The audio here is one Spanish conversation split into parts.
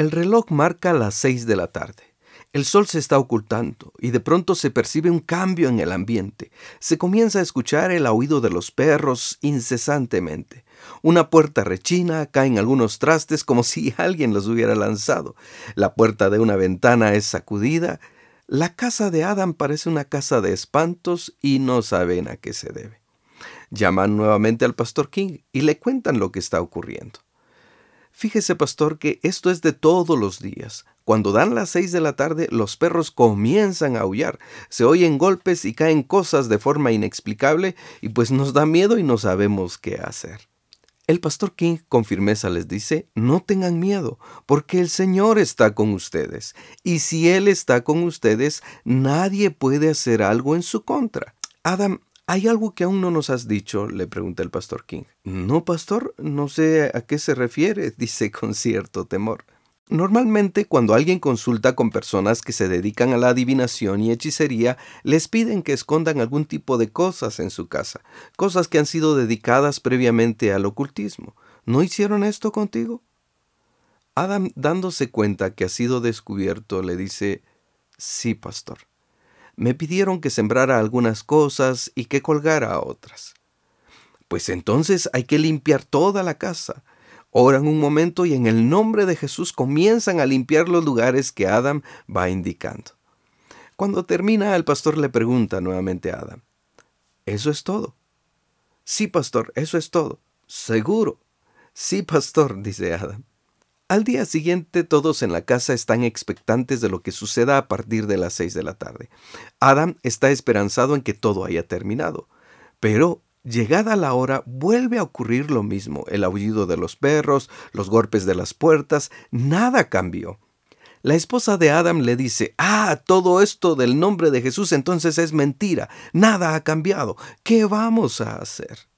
El reloj marca las seis de la tarde. El sol se está ocultando y de pronto se percibe un cambio en el ambiente. Se comienza a escuchar el aullido de los perros incesantemente. Una puerta rechina, caen algunos trastes como si alguien los hubiera lanzado. La puerta de una ventana es sacudida. La casa de Adam parece una casa de espantos y no saben a qué se debe. Llaman nuevamente al pastor King y le cuentan lo que está ocurriendo. Fíjese, pastor, que esto es de todos los días. Cuando dan las seis de la tarde, los perros comienzan a aullar, se oyen golpes y caen cosas de forma inexplicable y pues nos da miedo y no sabemos qué hacer. El pastor King con firmeza les dice, no tengan miedo, porque el Señor está con ustedes, y si Él está con ustedes, nadie puede hacer algo en su contra. Adam, ¿hay algo que aún no nos has dicho? le pregunta el pastor King. No, pastor, no sé a qué se refiere, dice con cierto temor. Normalmente cuando alguien consulta con personas que se dedican a la adivinación y hechicería, les piden que escondan algún tipo de cosas en su casa, cosas que han sido dedicadas previamente al ocultismo. ¿No hicieron esto contigo? Adam, dándose cuenta que ha sido descubierto, le dice, sí, pastor. Me pidieron que sembrara algunas cosas y que colgara otras. Pues entonces hay que limpiar toda la casa Oran un momento y en el nombre de Jesús comienzan a limpiar los lugares que Adam va indicando. Cuando termina, el pastor le pregunta nuevamente a Adam, ¿eso es todo? Sí, pastor, eso es todo. ¿Seguro? Sí, pastor, dice Adam. Al día siguiente todos en la casa están expectantes de lo que suceda a partir de las seis de la tarde. Adam está esperanzado en que todo haya terminado, pero Llegada la hora, vuelve a ocurrir lo mismo, el aullido de los perros, los golpes de las puertas, nada cambió. La esposa de Adam le dice, ah, todo esto del nombre de Jesús entonces es mentira, nada ha cambiado, ¿qué vamos a hacer?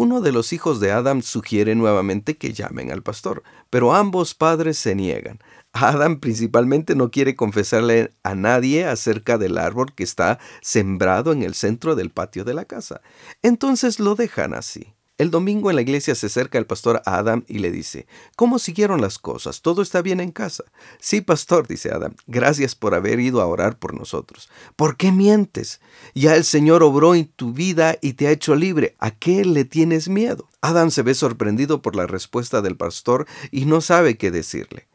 Uno de los hijos de Adam sugiere nuevamente que llamen al pastor, pero ambos padres se niegan. Adam principalmente no quiere confesarle a nadie acerca del árbol que está sembrado en el centro del patio de la casa. Entonces lo dejan así. El domingo en la iglesia se acerca el pastor a Adam y le dice, ¿Cómo siguieron las cosas? ¿Todo está bien en casa? Sí, pastor, dice Adam, gracias por haber ido a orar por nosotros. ¿Por qué mientes? Ya el Señor obró en tu vida y te ha hecho libre. ¿A qué le tienes miedo? Adam se ve sorprendido por la respuesta del pastor y no sabe qué decirle.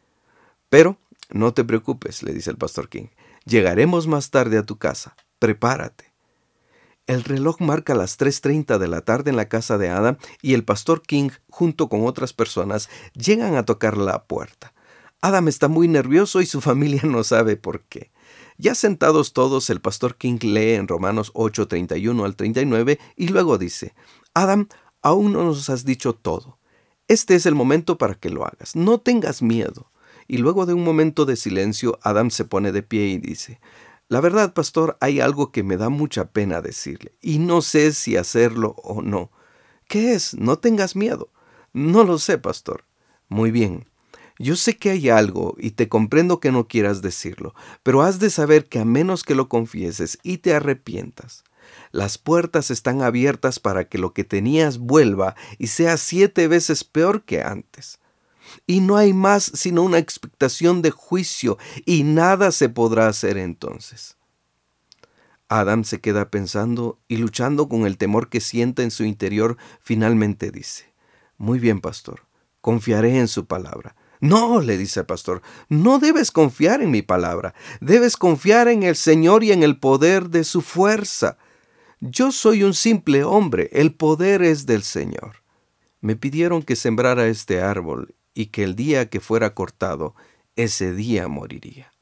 Pero no te preocupes, le dice el pastor King. Llegaremos más tarde a tu casa. Prepárate. El reloj marca las 3.30 de la tarde en la casa de Adam y el pastor King, junto con otras personas, llegan a tocar la puerta. Adam está muy nervioso y su familia no sabe por qué. Ya sentados todos, el pastor King lee en Romanos 8:31 al 39 y luego dice, Adam, aún no nos has dicho todo. Este es el momento para que lo hagas. No tengas miedo. Y luego de un momento de silencio, Adam se pone de pie y dice, La verdad, pastor, hay algo que me da mucha pena decirle, y no sé si hacerlo o no. ¿Qué es? No tengas miedo. No lo sé, pastor. Muy bien. Yo sé que hay algo y te comprendo que no quieras decirlo, pero has de saber que a menos que lo confieses y te arrepientas, las puertas están abiertas para que lo que tenías vuelva y sea siete veces peor que antes y no hay más sino una expectación de juicio, y nada se podrá hacer entonces. Adam se queda pensando y luchando con el temor que siente en su interior, finalmente dice, Muy bien, pastor, confiaré en su palabra. No, le dice el pastor, no debes confiar en mi palabra, debes confiar en el Señor y en el poder de su fuerza. Yo soy un simple hombre, el poder es del Señor. Me pidieron que sembrara este árbol y que el día que fuera cortado, ese día moriría.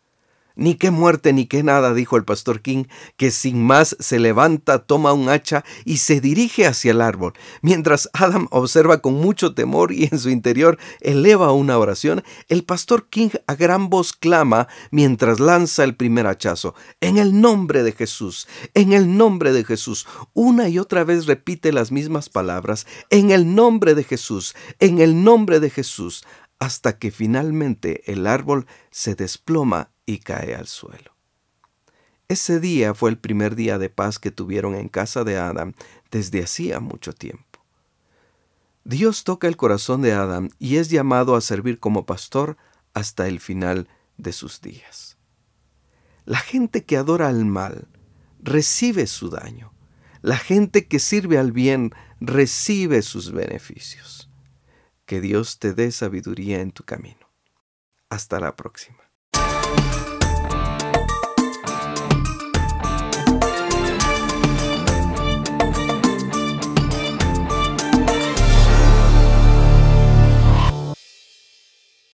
Ni qué muerte ni qué nada, dijo el pastor King, que sin más se levanta, toma un hacha y se dirige hacia el árbol. Mientras Adam observa con mucho temor y en su interior eleva una oración, el pastor King a gran voz clama mientras lanza el primer hachazo. En el nombre de Jesús, en el nombre de Jesús. Una y otra vez repite las mismas palabras. En el nombre de Jesús, en el nombre de Jesús hasta que finalmente el árbol se desploma y cae al suelo. Ese día fue el primer día de paz que tuvieron en casa de Adam desde hacía mucho tiempo. Dios toca el corazón de Adam y es llamado a servir como pastor hasta el final de sus días. La gente que adora al mal recibe su daño. La gente que sirve al bien recibe sus beneficios. Que Dios te dé sabiduría en tu camino. Hasta la próxima.